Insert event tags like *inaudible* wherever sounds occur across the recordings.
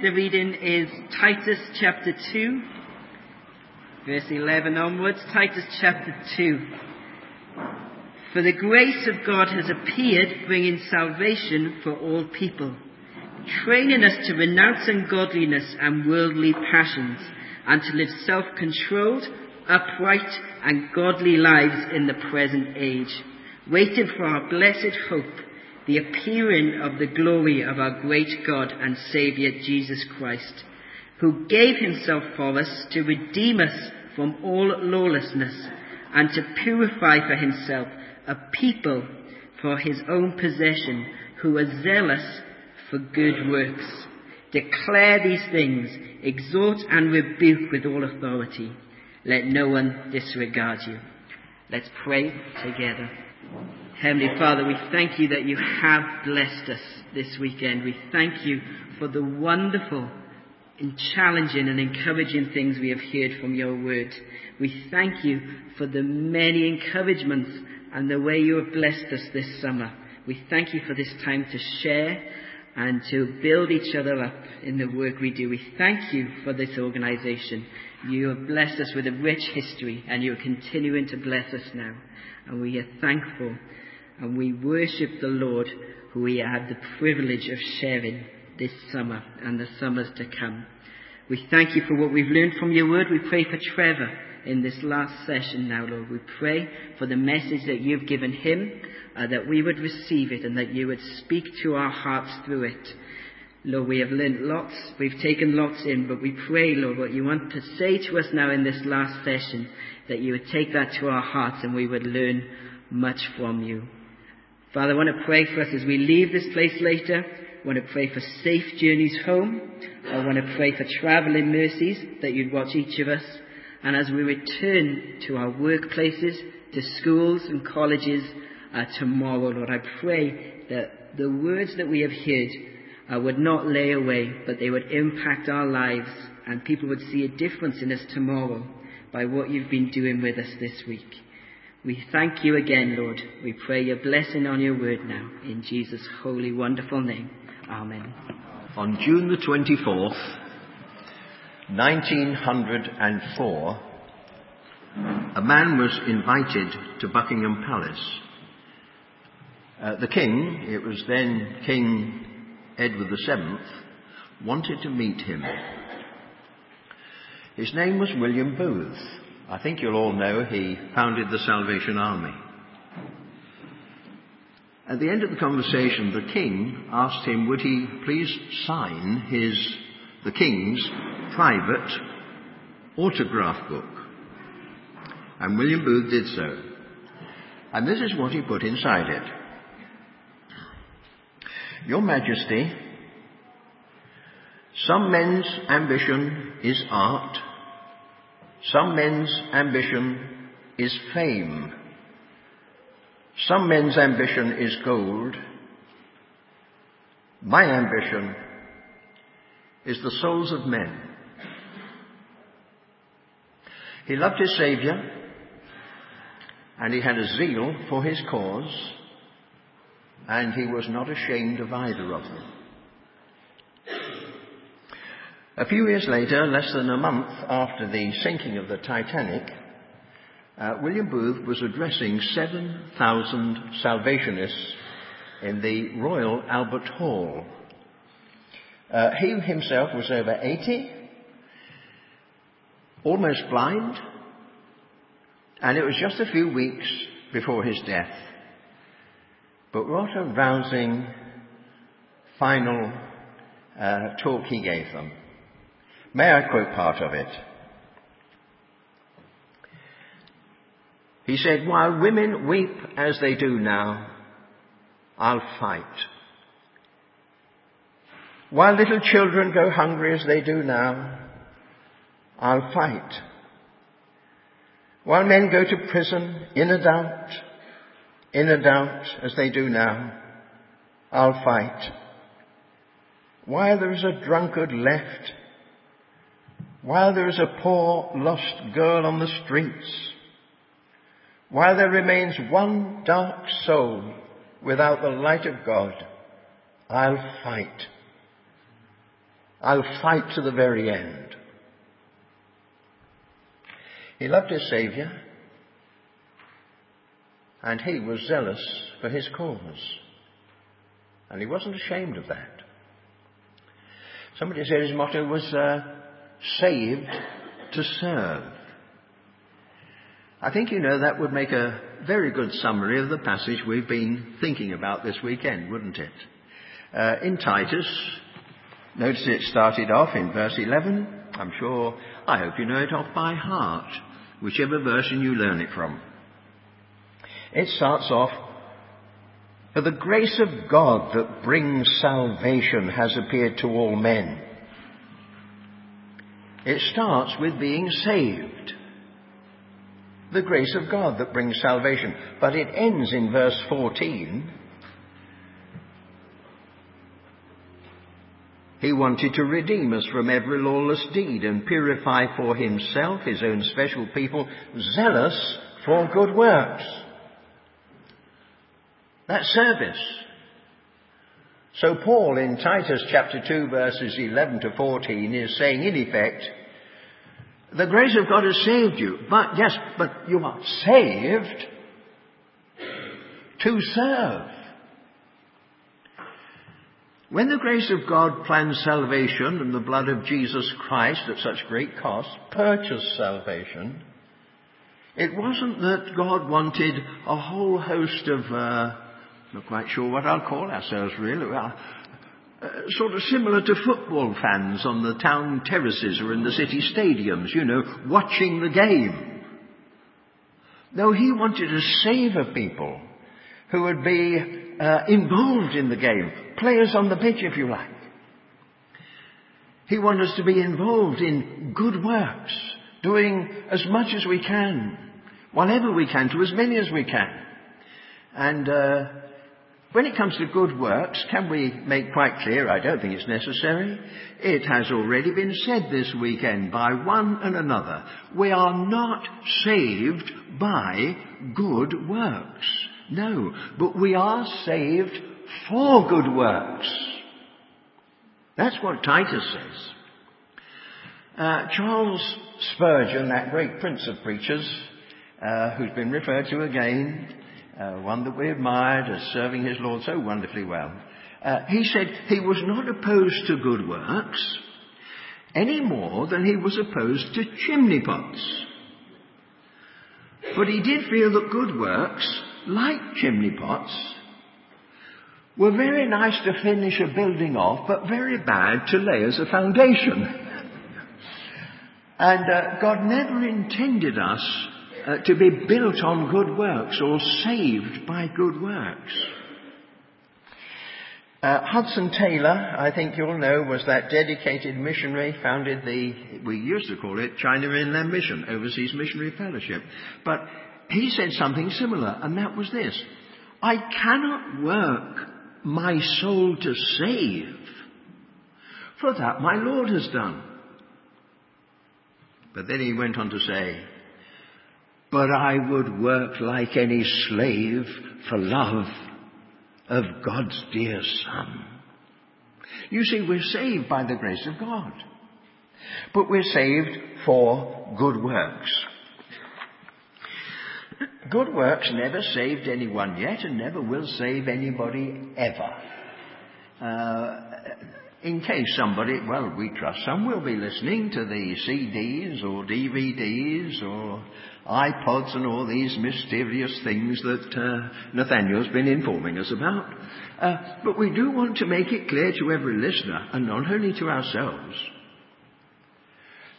The reading is Titus chapter 2, verse 11 onwards. Titus chapter 2. For the grace of God has appeared, bringing salvation for all people, training us to renounce ungodliness and worldly passions, and to live self-controlled, upright, and godly lives in the present age, waiting for our blessed hope the appearing of the glory of our great God and Saviour Jesus Christ, who gave himself for us to redeem us from all lawlessness and to purify for himself a people for his own possession who are zealous for good works. Declare these things, exhort and rebuke with all authority. Let no one disregard you. Let's pray together. Heavenly Father, we thank you that you have blessed us this weekend. We thank you for the wonderful and challenging and encouraging things we have heard from your word. We thank you for the many encouragements and the way you have blessed us this summer. We thank you for this time to share and to build each other up in the work we do. We thank you for this organization. You have blessed us with a rich history and you are continuing to bless us now. And we are thankful and we worship the Lord who we had the privilege of sharing this summer and the summers to come. We thank you for what we've learned from your word. We pray for Trevor in this last session now, Lord. We pray for the message that you've given him, uh, that we would receive it and that you would speak to our hearts through it. Lord, we have learned lots, we've taken lots in, but we pray, Lord, what you want to say to us now in this last session, that you would take that to our hearts and we would learn much from you. Father, I want to pray for us as we leave this place later. I want to pray for safe journeys home. I want to pray for travelling mercies that you'd watch each of us. And as we return to our workplaces, to schools and colleges uh, tomorrow, Lord, I pray that the words that we have heard uh, would not lay away, but they would impact our lives and people would see a difference in us tomorrow by what you've been doing with us this week. We thank you again, Lord. We pray your blessing on your word now. In Jesus' holy, wonderful name. Amen. On June the 24th, 1904, a man was invited to Buckingham Palace. Uh, the king, it was then King Edward VII, wanted to meet him. His name was William Booth. I think you'll all know he founded the Salvation Army. At the end of the conversation, the king asked him would he please sign his, the king's private autograph book. And William Booth did so. And this is what he put inside it. Your Majesty, some men's ambition is art, some men's ambition is fame. Some men's ambition is gold. My ambition is the souls of men. He loved his Saviour and he had a zeal for his cause and he was not ashamed of either of them. A few years later, less than a month after the sinking of the Titanic, uh, William Booth was addressing 7,000 Salvationists in the Royal Albert Hall. Uh, he himself was over 80, almost blind, and it was just a few weeks before his death. But what a rousing final uh, talk he gave them. May I quote part of it? He said, While women weep as they do now, I'll fight. While little children go hungry as they do now, I'll fight. While men go to prison in a doubt, in a doubt as they do now, I'll fight. While there is a drunkard left while there is a poor lost girl on the streets, while there remains one dark soul without the light of God, I'll fight. I'll fight to the very end. He loved his Saviour, and he was zealous for his cause. And he wasn't ashamed of that. Somebody said his motto was uh, saved to serve. I think you know that would make a very good summary of the passage we've been thinking about this weekend, wouldn't it? Uh, in Titus, notice it started off in verse 11. I'm sure, I hope you know it off by heart, whichever version you learn it from. It starts off, For the grace of God that brings salvation has appeared to all men. It starts with being saved the grace of God that brings salvation. But it ends in verse 14. He wanted to redeem us from every lawless deed and purify for himself his own special people, zealous for good works. That service. So Paul in Titus chapter 2 verses 11 to 14 is saying in effect, the grace of God has saved you. But, yes, but you are saved to serve. When the grace of God planned salvation and the blood of Jesus Christ at such great cost purchased salvation, it wasn't that God wanted a whole host of, uh, not quite sure what I'll call ourselves really, well, uh, sort of similar to football fans on the town terraces or in the city stadiums, you know, watching the game. No, he wanted to save a people who would be uh, involved in the game, players on the pitch, if you like. He wanted us to be involved in good works, doing as much as we can, whatever we can, to as many as we can. And uh, when it comes to good works, can we make quite clear, I don't think it's necessary, it has already been said this weekend by one and another, we are not saved by good works. No, but we are saved for good works. That's what Titus says. Uh, Charles Spurgeon, that great prince of preachers, uh, who's been referred to again, uh, one that we admired as serving his Lord so wonderfully well. Uh, he said he was not opposed to good works any more than he was opposed to chimney pots. But he did feel that good works, like chimney pots, were very nice to finish a building off, but very bad to lay as a foundation. *laughs* and uh, God never intended us uh, to be built on good works or saved by good works. Uh, Hudson Taylor, I think you'll know, was that dedicated missionary, founded the, we used to call it China Inland Mission, Overseas Missionary Fellowship. But he said something similar, and that was this. I cannot work my soul to save, for that my Lord has done. But then he went on to say, but I would work like any slave for love of God's dear Son. You see, we're saved by the grace of God. But we're saved for good works. Good works never saved anyone yet and never will save anybody ever. Uh, in case somebody, well, we trust some will be listening to the CDs or DVDs or iPods and all these mysterious things that uh, Nathaniel's been informing us about. Uh, but we do want to make it clear to every listener, and not only to ourselves,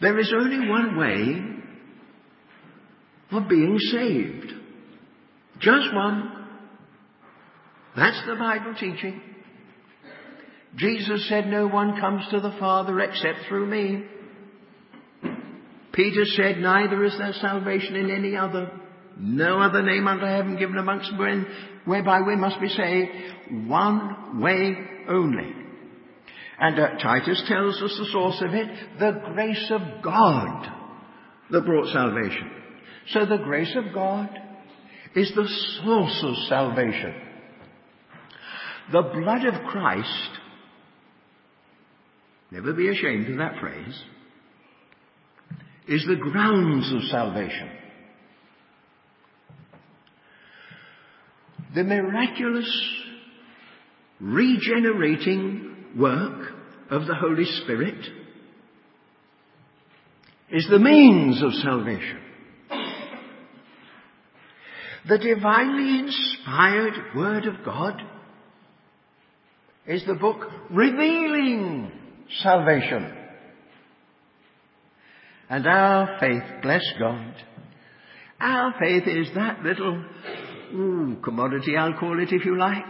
there is only one way of being saved. Just one. That's the Bible teaching. Jesus said, No one comes to the Father except through me. Peter said, Neither is there salvation in any other. No other name under heaven given amongst men whereby we must be saved. One way only. And uh, Titus tells us the source of it, the grace of God that brought salvation. So the grace of God is the source of salvation. The blood of Christ never be ashamed of that phrase, is the grounds of salvation. The miraculous regenerating work of the Holy Spirit is the means of salvation. The divinely inspired Word of God is the book revealing salvation. And our faith, bless God, our faith is that little ooh, commodity, I'll call it if you like,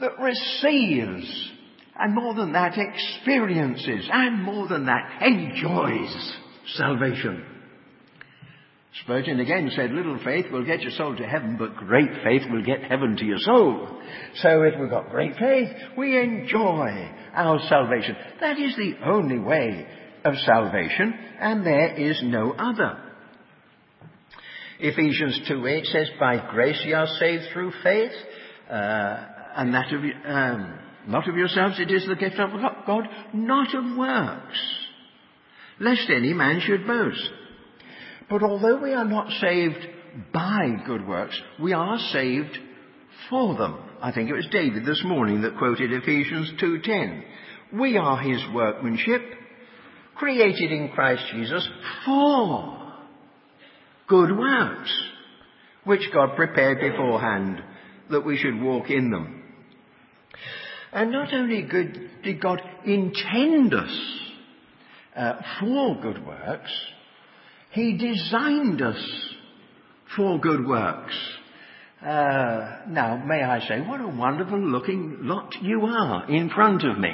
that receives, and more than that, experiences, and more than that, enjoys salvation. Spurgeon again said, little faith will get your soul to heaven, but great faith will get heaven to your soul. So if we've got great faith, we enjoy our salvation. That is the only way of salvation, and there is no other. Ephesians 2.8 says, By grace ye are saved through faith, uh, and that of, um, not of yourselves, it is the gift of God, not of works, lest any man should boast. But although we are not saved by good works, we are saved for them. I think it was David this morning that quoted Ephesians 2.10. We are his workmanship, created in Christ Jesus for good works, which God prepared beforehand that we should walk in them. And not only did God intend us uh, for good works, He designed us for good works. Uh, now, may I say, what a wonderful looking lot you are in front of me.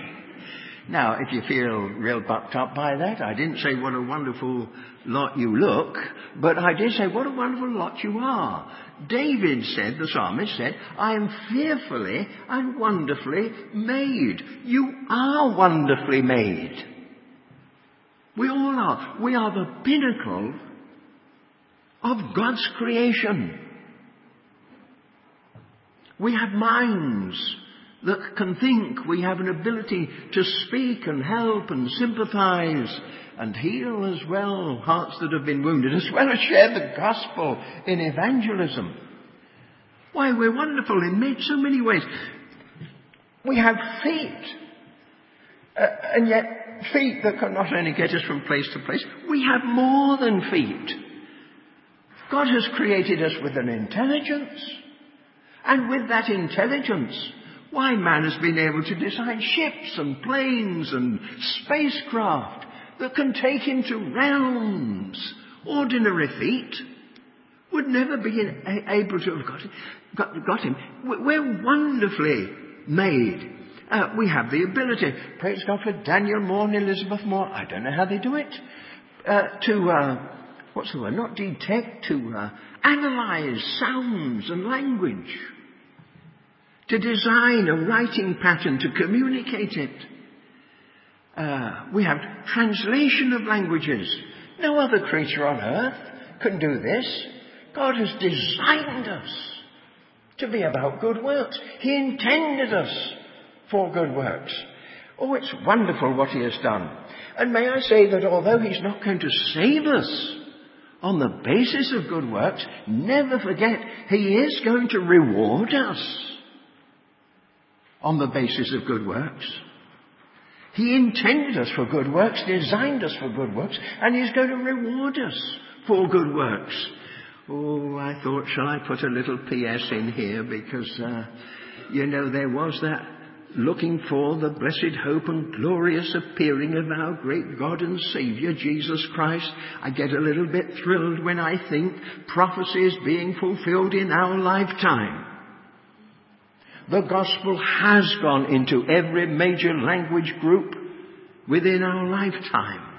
Now, if you feel real bucked up by that, I didn't say what a wonderful lot you look, but I did say what a wonderful lot you are. David said, the psalmist said, I am fearfully and wonderfully made. You are wonderfully made. We all are. We are the pinnacle of God's creation. We have minds that can think. We have an ability to speak and help and sympathize and heal as well hearts that have been wounded, as well as share the gospel in evangelism. Why, we're wonderful in so many ways. We have feet, uh, and yet feet that can not only get us from place to place, we have more than feet. God has created us with an intelligence, and with that intelligence, why, man has been able to design ships and planes and spacecraft that can take him to realms? Ordinary feet would never be able to have got, got, got him. We're wonderfully made. Uh, we have the ability, praise God for Daniel Moore and Elizabeth Moore, I don't know how they do it, uh, to, uh, what's the word, not detect, to uh, analyze sounds and language to design a writing pattern to communicate it. Uh, we have translation of languages. No other creature on earth can do this. God has designed us to be about good works. He intended us for good works. Oh, it's wonderful what He has done. And may I say that although He's not going to save us on the basis of good works, never forget He is going to reward us on the basis of good works. He intended us for good works, designed us for good works, and He's going to reward us for good works. Oh, I thought, shall I put a little PS in here because, uh, you know, there was that looking for the blessed hope and glorious appearing of our great God and Saviour, Jesus Christ. I get a little bit thrilled when I think prophecy is being fulfilled in our lifetime. The gospel has gone into every major language group within our lifetime.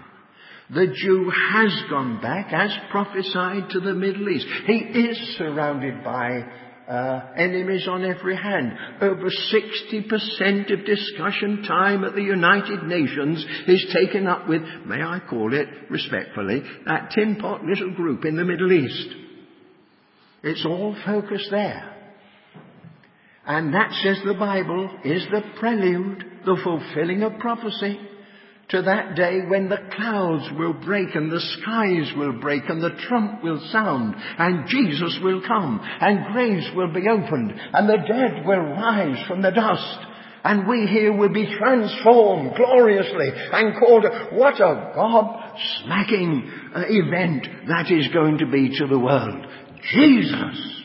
The Jew has gone back as prophesied to the Middle East. He is surrounded by uh, enemies on every hand. Over 60% of discussion time at the United Nations is taken up with, may I call it respectfully, that tin pot little group in the Middle East. It's all focused there. And that, says the Bible, is the prelude, the fulfilling of prophecy to that day when the clouds will break and the skies will break and the trump will sound and Jesus will come and graves will be opened and the dead will rise from the dust and we here will be transformed gloriously and called, what a God-smacking uh, event that is going to be to the world. Jesus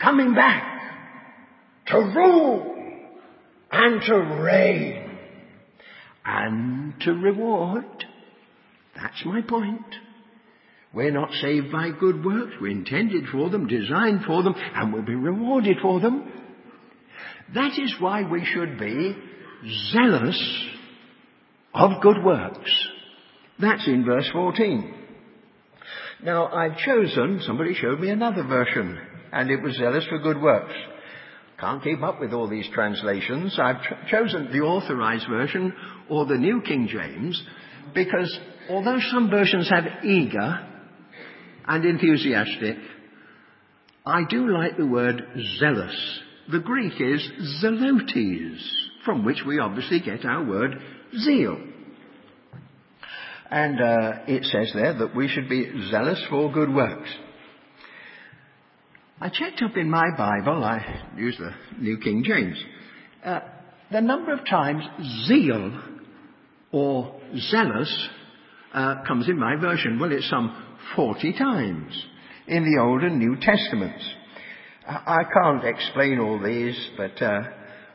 coming back to rule and to reign and to reward. That's my point. We're not saved by good works. We're intended for them, designed for them, and will be rewarded for them. That is why we should be zealous of good works. That's in verse 14. Now I've chosen, somebody showed me another version, and it was zealous for good works. I can't keep up with all these translations. I've ch- chosen the authorized version or the New King James because although some versions have eager and enthusiastic, I do like the word zealous. The Greek is zelotes, from which we obviously get our word zeal. And uh, it says there that we should be zealous for good works. I checked up in my Bible, I use the New King James, uh, the number of times zeal or zealous uh, comes in my version. Well, it's some 40 times in the Old and New Testaments. I can't explain all these, but uh,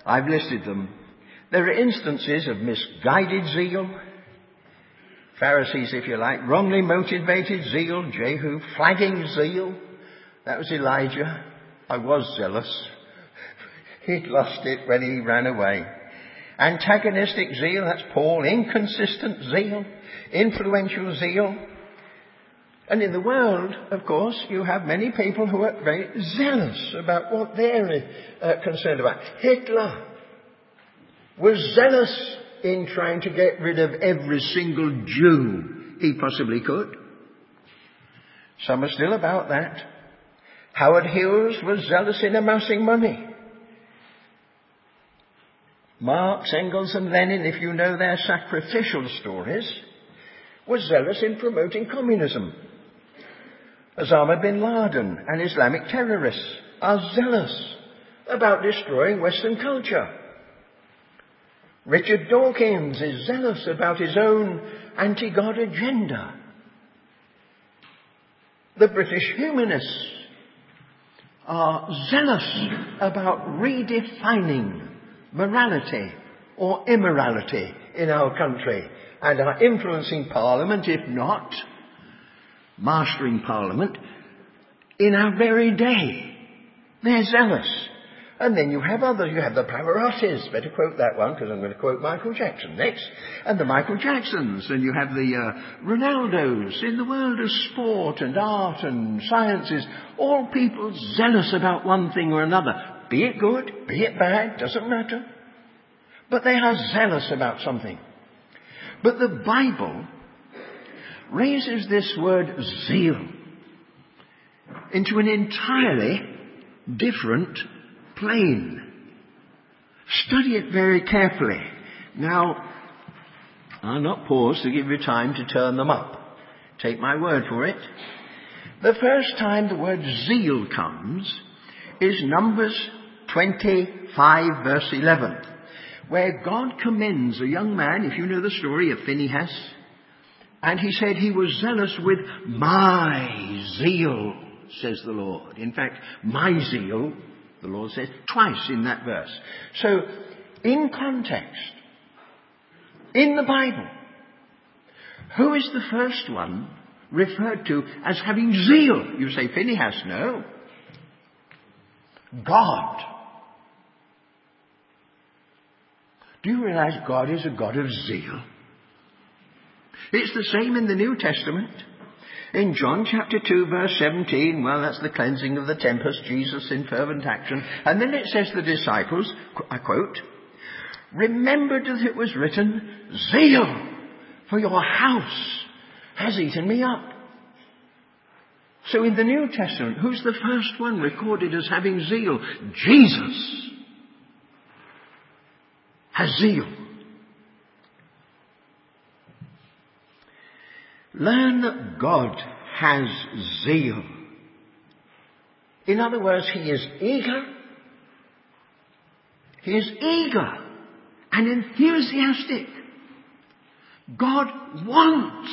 I've listed them. There are instances of misguided zeal, Pharisees, if you like, wrongly motivated zeal, Jehu, flagging zeal, that was Elijah. I was zealous. *laughs* He'd lost it when he ran away. Antagonistic zeal, that's Paul. Inconsistent zeal. Influential zeal. And in the world, of course, you have many people who are very zealous about what they're uh, concerned about. Hitler was zealous in trying to get rid of every single Jew he possibly could. Some are still about that. Howard Hughes was zealous in amassing money. Marx, Engels and Lenin, if you know their sacrificial stories, was zealous in promoting communism. Osama bin Laden and Islamic terrorists are zealous about destroying Western culture. Richard Dawkins is zealous about his own anti-God agenda. The British humanists are zealous about redefining morality or immorality in our country and are influencing Parliament, if not mastering Parliament, in our very day. They're zealous. And then you have others. You have the Pavarottis. Better quote that one because I'm going to quote Michael Jackson next. And the Michael Jacksons. And you have the uh, Ronaldos in the world of sport and art and sciences. All people zealous about one thing or another. Be it good, be it bad, doesn't matter. But they are zealous about something. But the Bible raises this word zeal into an entirely different plane. Study it very carefully. Now, I'll not pause to give you time to turn them up. Take my word for it. The first time the word zeal comes is Numbers 25 verse 11, where God commends a young man, if you know the story of Phinehas, and he said he was zealous with my zeal, says the Lord. In fact, my zeal the Lord says twice in that verse. So, in context, in the Bible, who is the first one referred to as having zeal? You say Phinehas, no. God. Do you realize God is a God of zeal? It's the same in the New Testament. In John chapter 2 verse 17, well, that's the cleansing of the tempest, Jesus in fervent action. And then it says the disciples, I quote, remembered as it was written, zeal for your house has eaten me up. So in the New Testament, who's the first one recorded as having zeal? Jesus has zeal. Learn that God has zeal. In other words, He is eager. He is eager and enthusiastic. God wants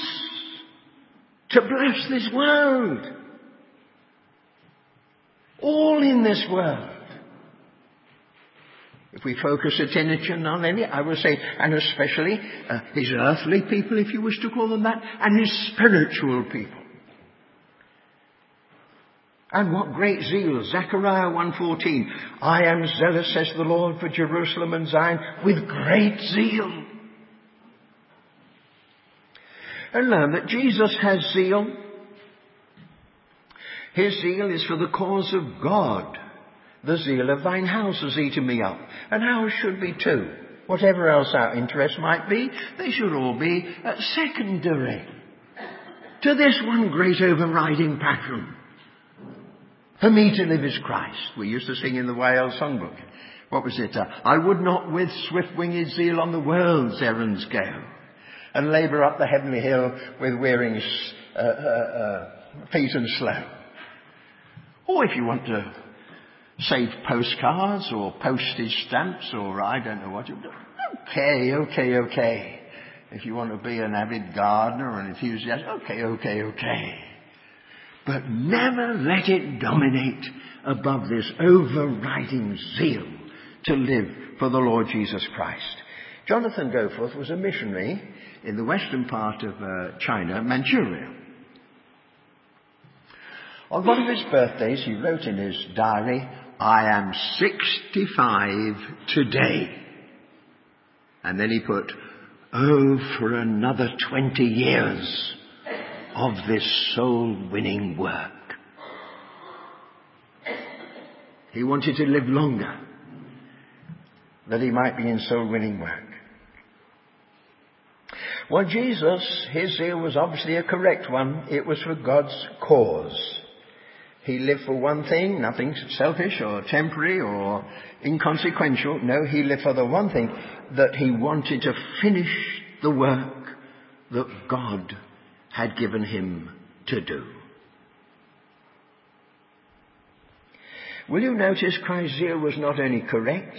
to bless this world. All in this world. If we focus attention on any, I will say, and especially uh, his earthly people, if you wish to call them that, and his spiritual people. And what great zeal. Zechariah 1.14. I am zealous, says the Lord, for Jerusalem and Zion, with great zeal. And learn that Jesus has zeal. His zeal is for the cause of God. The zeal of thine house has eaten me up, and ours should be too. Whatever else our interest might be, they should all be uh, secondary to this one great overriding passion. For me to live is Christ. We used to sing in the Wales songbook. What was it? Uh, I would not with swift-winged zeal on the world's errands go, and labour up the heavenly hill with wearing uh, uh, uh, feet and slow. Or if you want to save postcards or postage stamps or I don't know what. Okay, okay, okay. If you want to be an avid gardener or an enthusiast, okay, okay, okay. But never let it dominate above this overriding zeal to live for the Lord Jesus Christ. Jonathan Goforth was a missionary in the western part of uh, China, Manchuria. On one of his birthdays, he wrote in his diary, I am 65 today. And then he put, Oh, for another 20 years of this soul winning work. He wanted to live longer that he might be in soul winning work. Well, Jesus, his zeal was obviously a correct one. It was for God's cause. He lived for one thing, nothing selfish or temporary or inconsequential. No, he lived for the one thing that he wanted to finish the work that God had given him to do. Will you notice Christ's zeal was not only correct,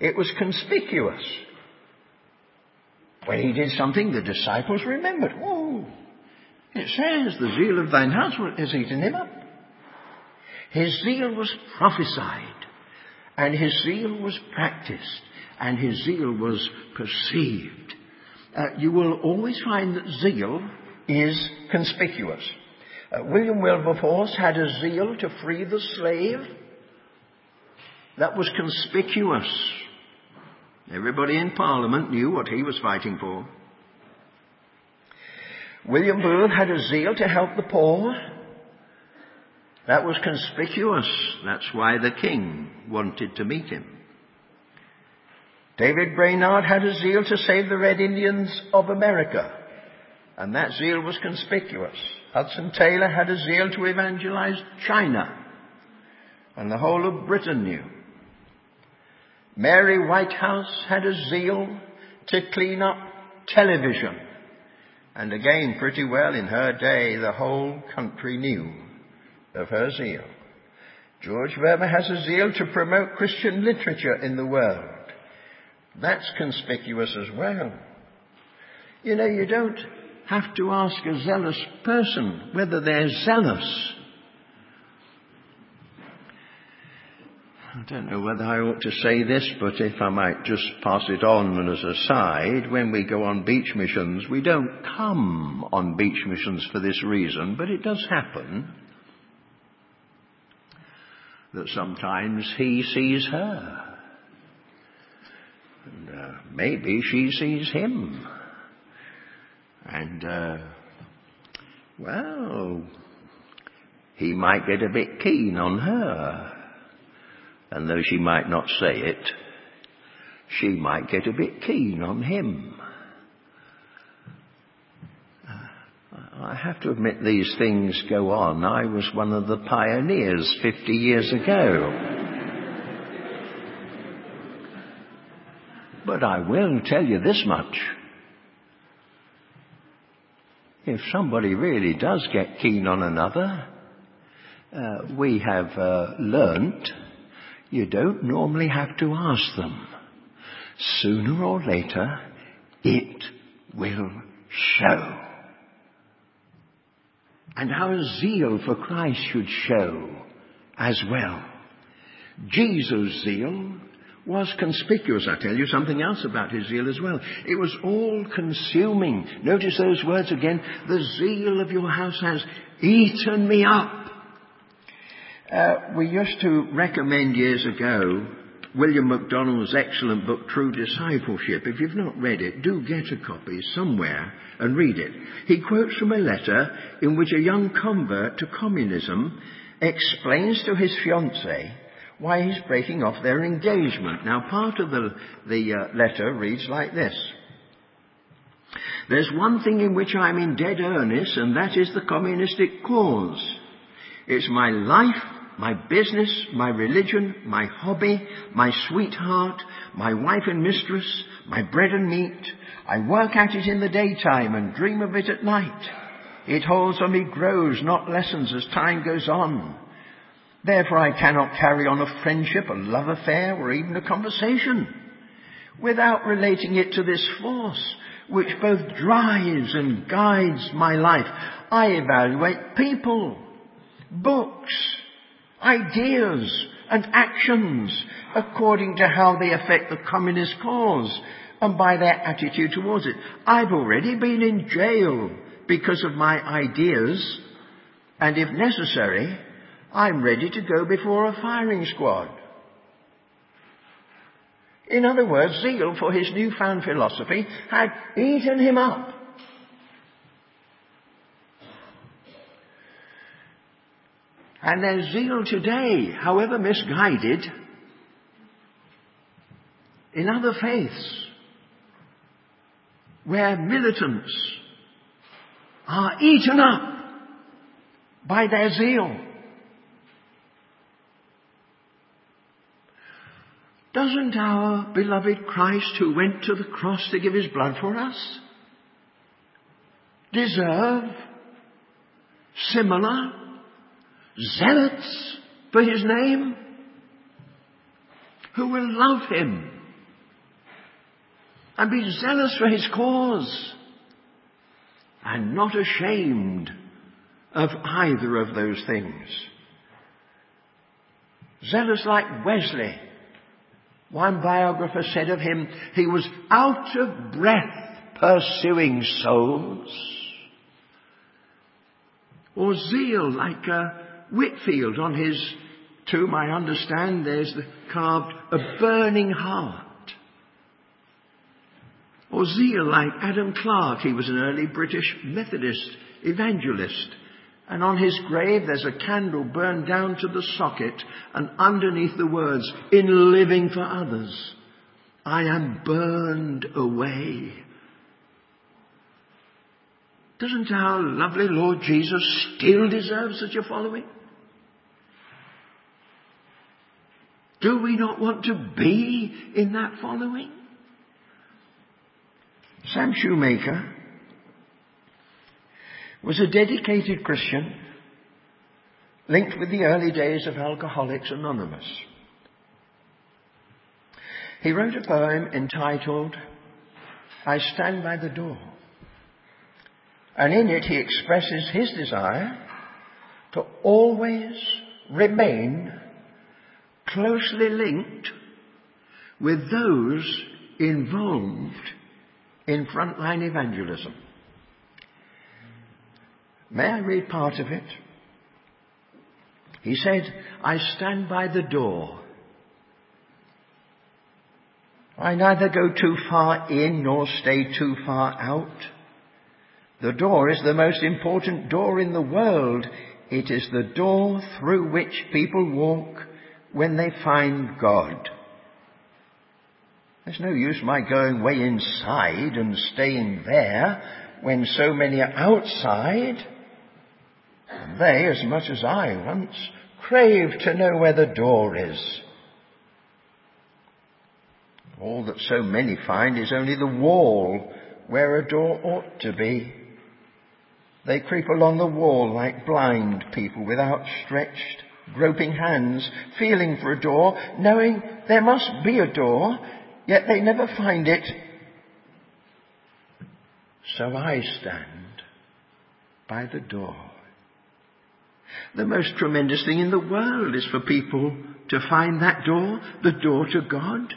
it was conspicuous. When he did something, the disciples remembered. Oh, it says the zeal of thine house has eaten him up. His zeal was prophesied, and his zeal was practiced, and his zeal was perceived. Uh, you will always find that zeal is conspicuous. Uh, William Wilberforce had a zeal to free the slave. That was conspicuous. Everybody in Parliament knew what he was fighting for. William Booth had a zeal to help the poor. That was conspicuous. That's why the king wanted to meet him. David Brainerd had a zeal to save the Red Indians of America, and that zeal was conspicuous. Hudson Taylor had a zeal to evangelize China, and the whole of Britain knew. Mary Whitehouse had a zeal to clean up television, and again, pretty well in her day, the whole country knew of her zeal. George Verwer has a zeal to promote Christian literature in the world. That's conspicuous as well. You know, you don't have to ask a zealous person whether they're zealous. I don't know whether I ought to say this, but if I might just pass it on as a side, when we go on beach missions, we don't come on beach missions for this reason, but it does happen that sometimes he sees her. And uh, maybe she sees him. And, uh, well, he might get a bit keen on her. And though she might not say it, she might get a bit keen on him. I have to admit these things go on. I was one of the pioneers 50 years ago. but I will tell you this much. if somebody really does get keen on another, uh, we have uh, learnt you don't normally have to ask them. Sooner or later, it will show. And our zeal for Christ should show as well. Jesus' zeal was conspicuous. I tell you something else about his zeal as well. It was all consuming. Notice those words again. The zeal of your house has eaten me up. Uh, we used to recommend years ago William MacDonald's excellent book, True Discipleship. If you've not read it, do get a copy somewhere and read it. He quotes from a letter in which a young convert to communism explains to his fiancée why he's breaking off their engagement. Now, part of the, the uh, letter reads like this. There's one thing in which I'm in dead earnest, and that is the communistic cause. It's my life, my business, my religion, my hobby, my sweetheart, my wife and mistress, my bread and meat. I work at it in the daytime and dream of it at night. It holds on me grows, not lessens as time goes on. Therefore I cannot carry on a friendship, a love affair, or even a conversation without relating it to this force which both drives and guides my life. I evaluate people, books, ideas, and actions according to how they affect the communist cause and by their attitude towards it. I've already been in jail because of my ideas, and if necessary, I'm ready to go before a firing squad. In other words, zeal for his newfound philosophy had eaten him up. And their zeal today, however misguided, in other faiths, where militants are eaten up by their zeal. Doesn't our beloved Christ who went to the cross to give his blood for us deserve similar zealots for his name who will love him and be zealous for his cause and not ashamed of either of those things. Zealous like Wesley one biographer said of him, he was out of breath pursuing souls. Or zeal, like uh, Whitefield on his tomb, I understand there's the carved a burning heart. Or zeal, like Adam Clarke, he was an early British Methodist evangelist. And on his grave there's a candle burned down to the socket and underneath the words, in living for others, I am burned away. Doesn't our lovely Lord Jesus still deserve such a following? Do we not want to be in that following? Sam Shoemaker was a dedicated Christian linked with the early days of Alcoholics Anonymous. He wrote a poem entitled I Stand by the Door. And in it he expresses his desire to always remain closely linked with those involved in frontline evangelism. May I read part of it? He said, I stand by the door. I neither go too far in nor stay too far out. The door is the most important door in the world. It is the door through which people walk when they find God. There's no use my going way inside and staying there when so many are outside. And they, as much as I once, crave to know where the door is. All that so many find is only the wall where a door ought to be. They creep along the wall like blind people with outstretched, groping hands, feeling for a door, knowing there must be a door, yet they never find it. So I stand by the door. The most tremendous thing in the world is for people to find that door, the door to God.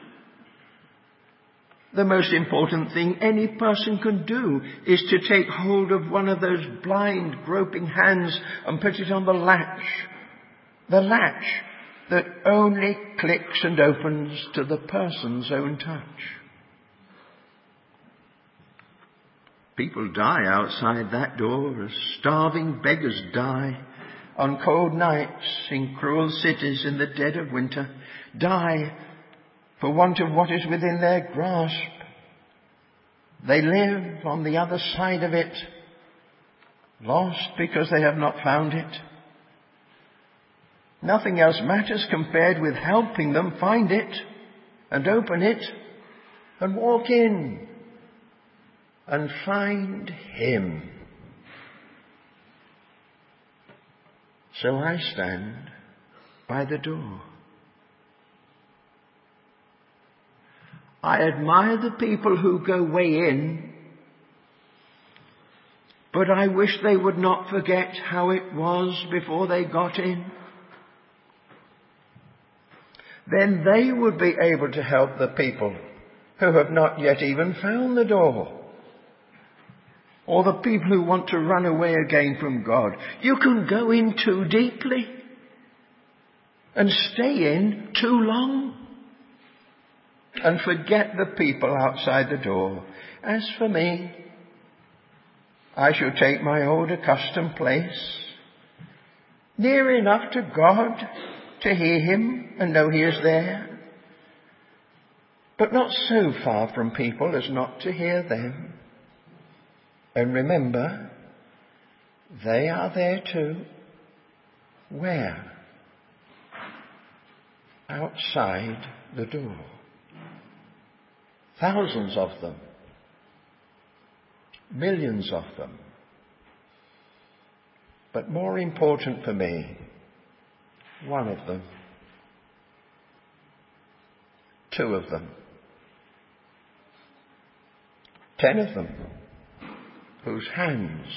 The most important thing any person can do is to take hold of one of those blind, groping hands and put it on the latch. The latch that only clicks and opens to the person's own touch. People die outside that door as starving beggars die on cold nights in cruel cities in the dead of winter, die for want of what is within their grasp. They live on the other side of it, lost because they have not found it. Nothing else matters compared with helping them find it and open it and walk in and find Him. So I stand by the door. I admire the people who go way in, but I wish they would not forget how it was before they got in. Then they would be able to help the people who have not yet even found the door. Or the people who want to run away again from God. You can go in too deeply and stay in too long and forget the people outside the door. As for me, I shall take my old accustomed place, near enough to God to hear Him and know He is there, but not so far from people as not to hear them. And remember, they are there too. Where? Outside the door. Thousands of them. Millions of them. But more important for me, one of them. Two of them. Ten of them. Whose hands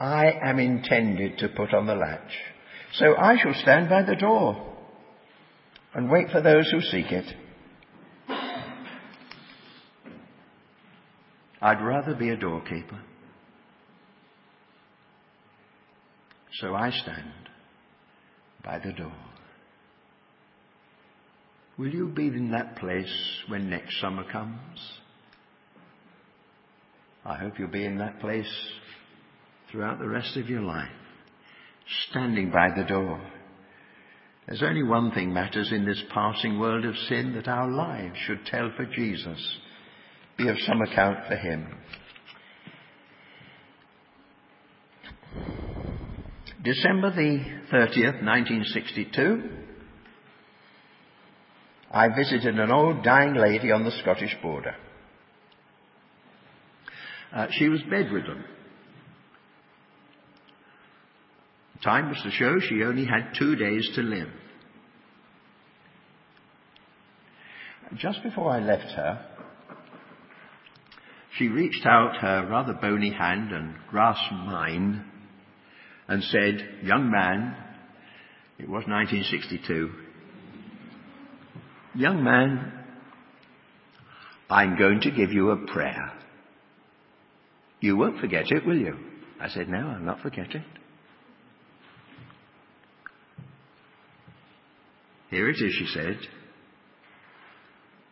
I am intended to put on the latch. So I shall stand by the door and wait for those who seek it. I'd rather be a doorkeeper. So I stand by the door. Will you be in that place when next summer comes? I hope you'll be in that place throughout the rest of your life, standing by the door. There's only one thing matters in this passing world of sin that our lives should tell for Jesus be of some account for him. December the 30th, 1962, I visited an old dying lady on the Scottish border. Uh, she was bedridden. Time was to show she only had two days to live. Just before I left her, she reached out her rather bony hand and grasped mine and said, Young man, it was 1962, young man, I'm going to give you a prayer. You won't forget it, will you? I said, No, I'll not forget it. Here it is, she said.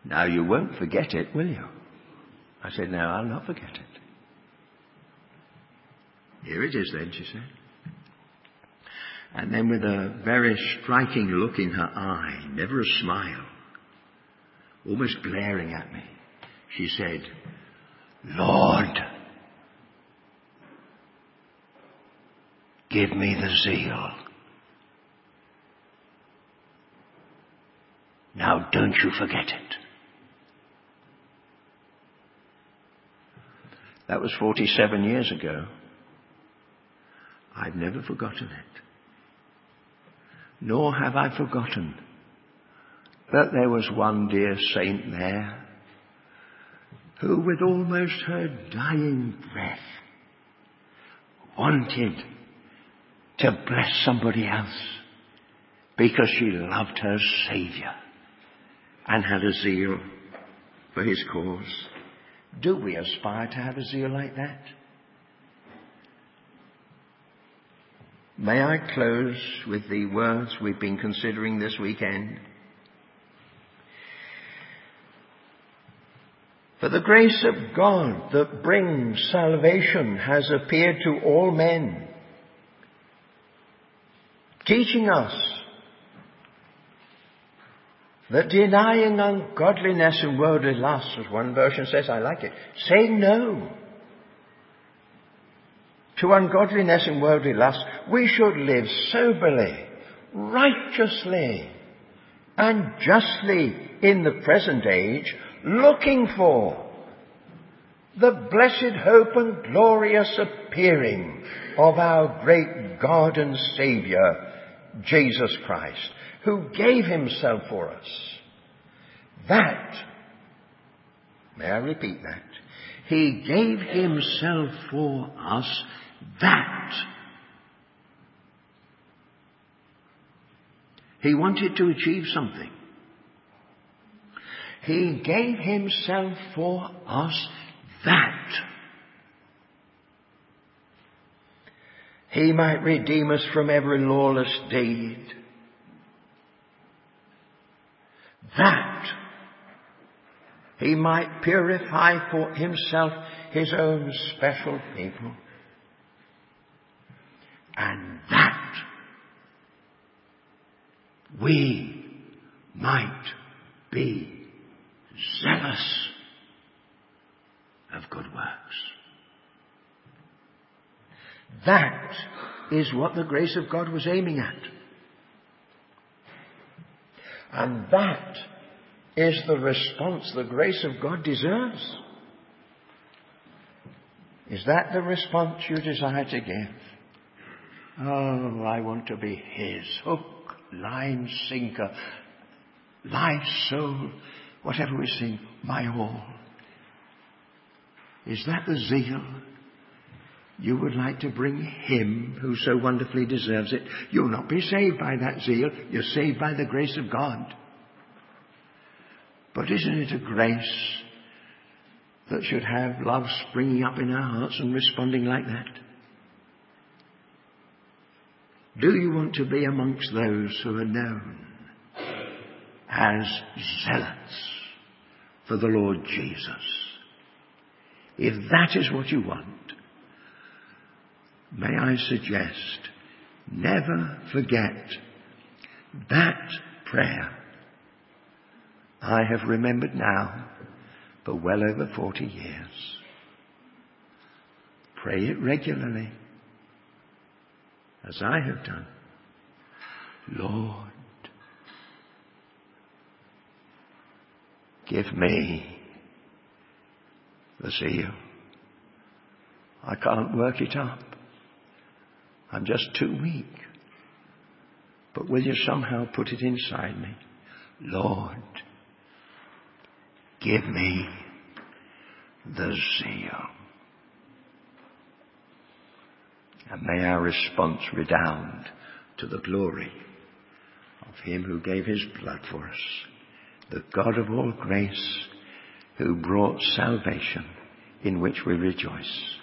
Now you won't forget it, will you? I said, No, I'll not forget it. Here it is then, she said. And then with a very striking look in her eye, never a smile, almost glaring at me, she said, Lord, give me the zeal. Now don't you forget it. That was 47 years ago. I've never forgotten it. Nor have I forgotten that there was one dear saint there who with almost her dying breath wanted to bless somebody else because she loved her Saviour and had a zeal for his cause. Do we aspire to have a zeal like that? May I close with the words we've been considering this weekend? For the grace of God that brings salvation has appeared to all men, teaching us that denying ungodliness and worldly lusts, as one version says, I like it, Say no to ungodliness and worldly lusts. we should live soberly, righteously, and justly in the present age, looking for the blessed hope and glorious appearing of our great God and Saviour, Jesus Christ, who gave himself for us. That, may I repeat that, he gave himself for us that. He wanted to achieve something. He gave himself for us that. He might redeem us from every lawless deed. That he might purify for himself his own special people. And that we might be zealous of good works. That is what the grace of God was aiming at. And that is the response the grace of God deserves. Is that the response you desire to give? Oh, I want to be His. Hook, line, sinker, life, soul, whatever we sing, my all. Is that the zeal you would like to bring Him who so wonderfully deserves it? You'll not be saved by that zeal. You're saved by the grace of God. But isn't it a grace that should have love springing up in our hearts and responding like that? Do you want to be amongst those who are known as zealots for the Lord Jesus? If that is what you want, may I suggest never forget that prayer I have remembered now for well over 40 years. Pray it regularly, as I have done. Lord, give me the zeal. I can't work it up. I'm just too weak. But will you somehow put it inside me? Lord, Give me the zeal. And may our response redound to the glory of Him who gave His blood for us, the God of all grace who brought salvation in which we rejoice.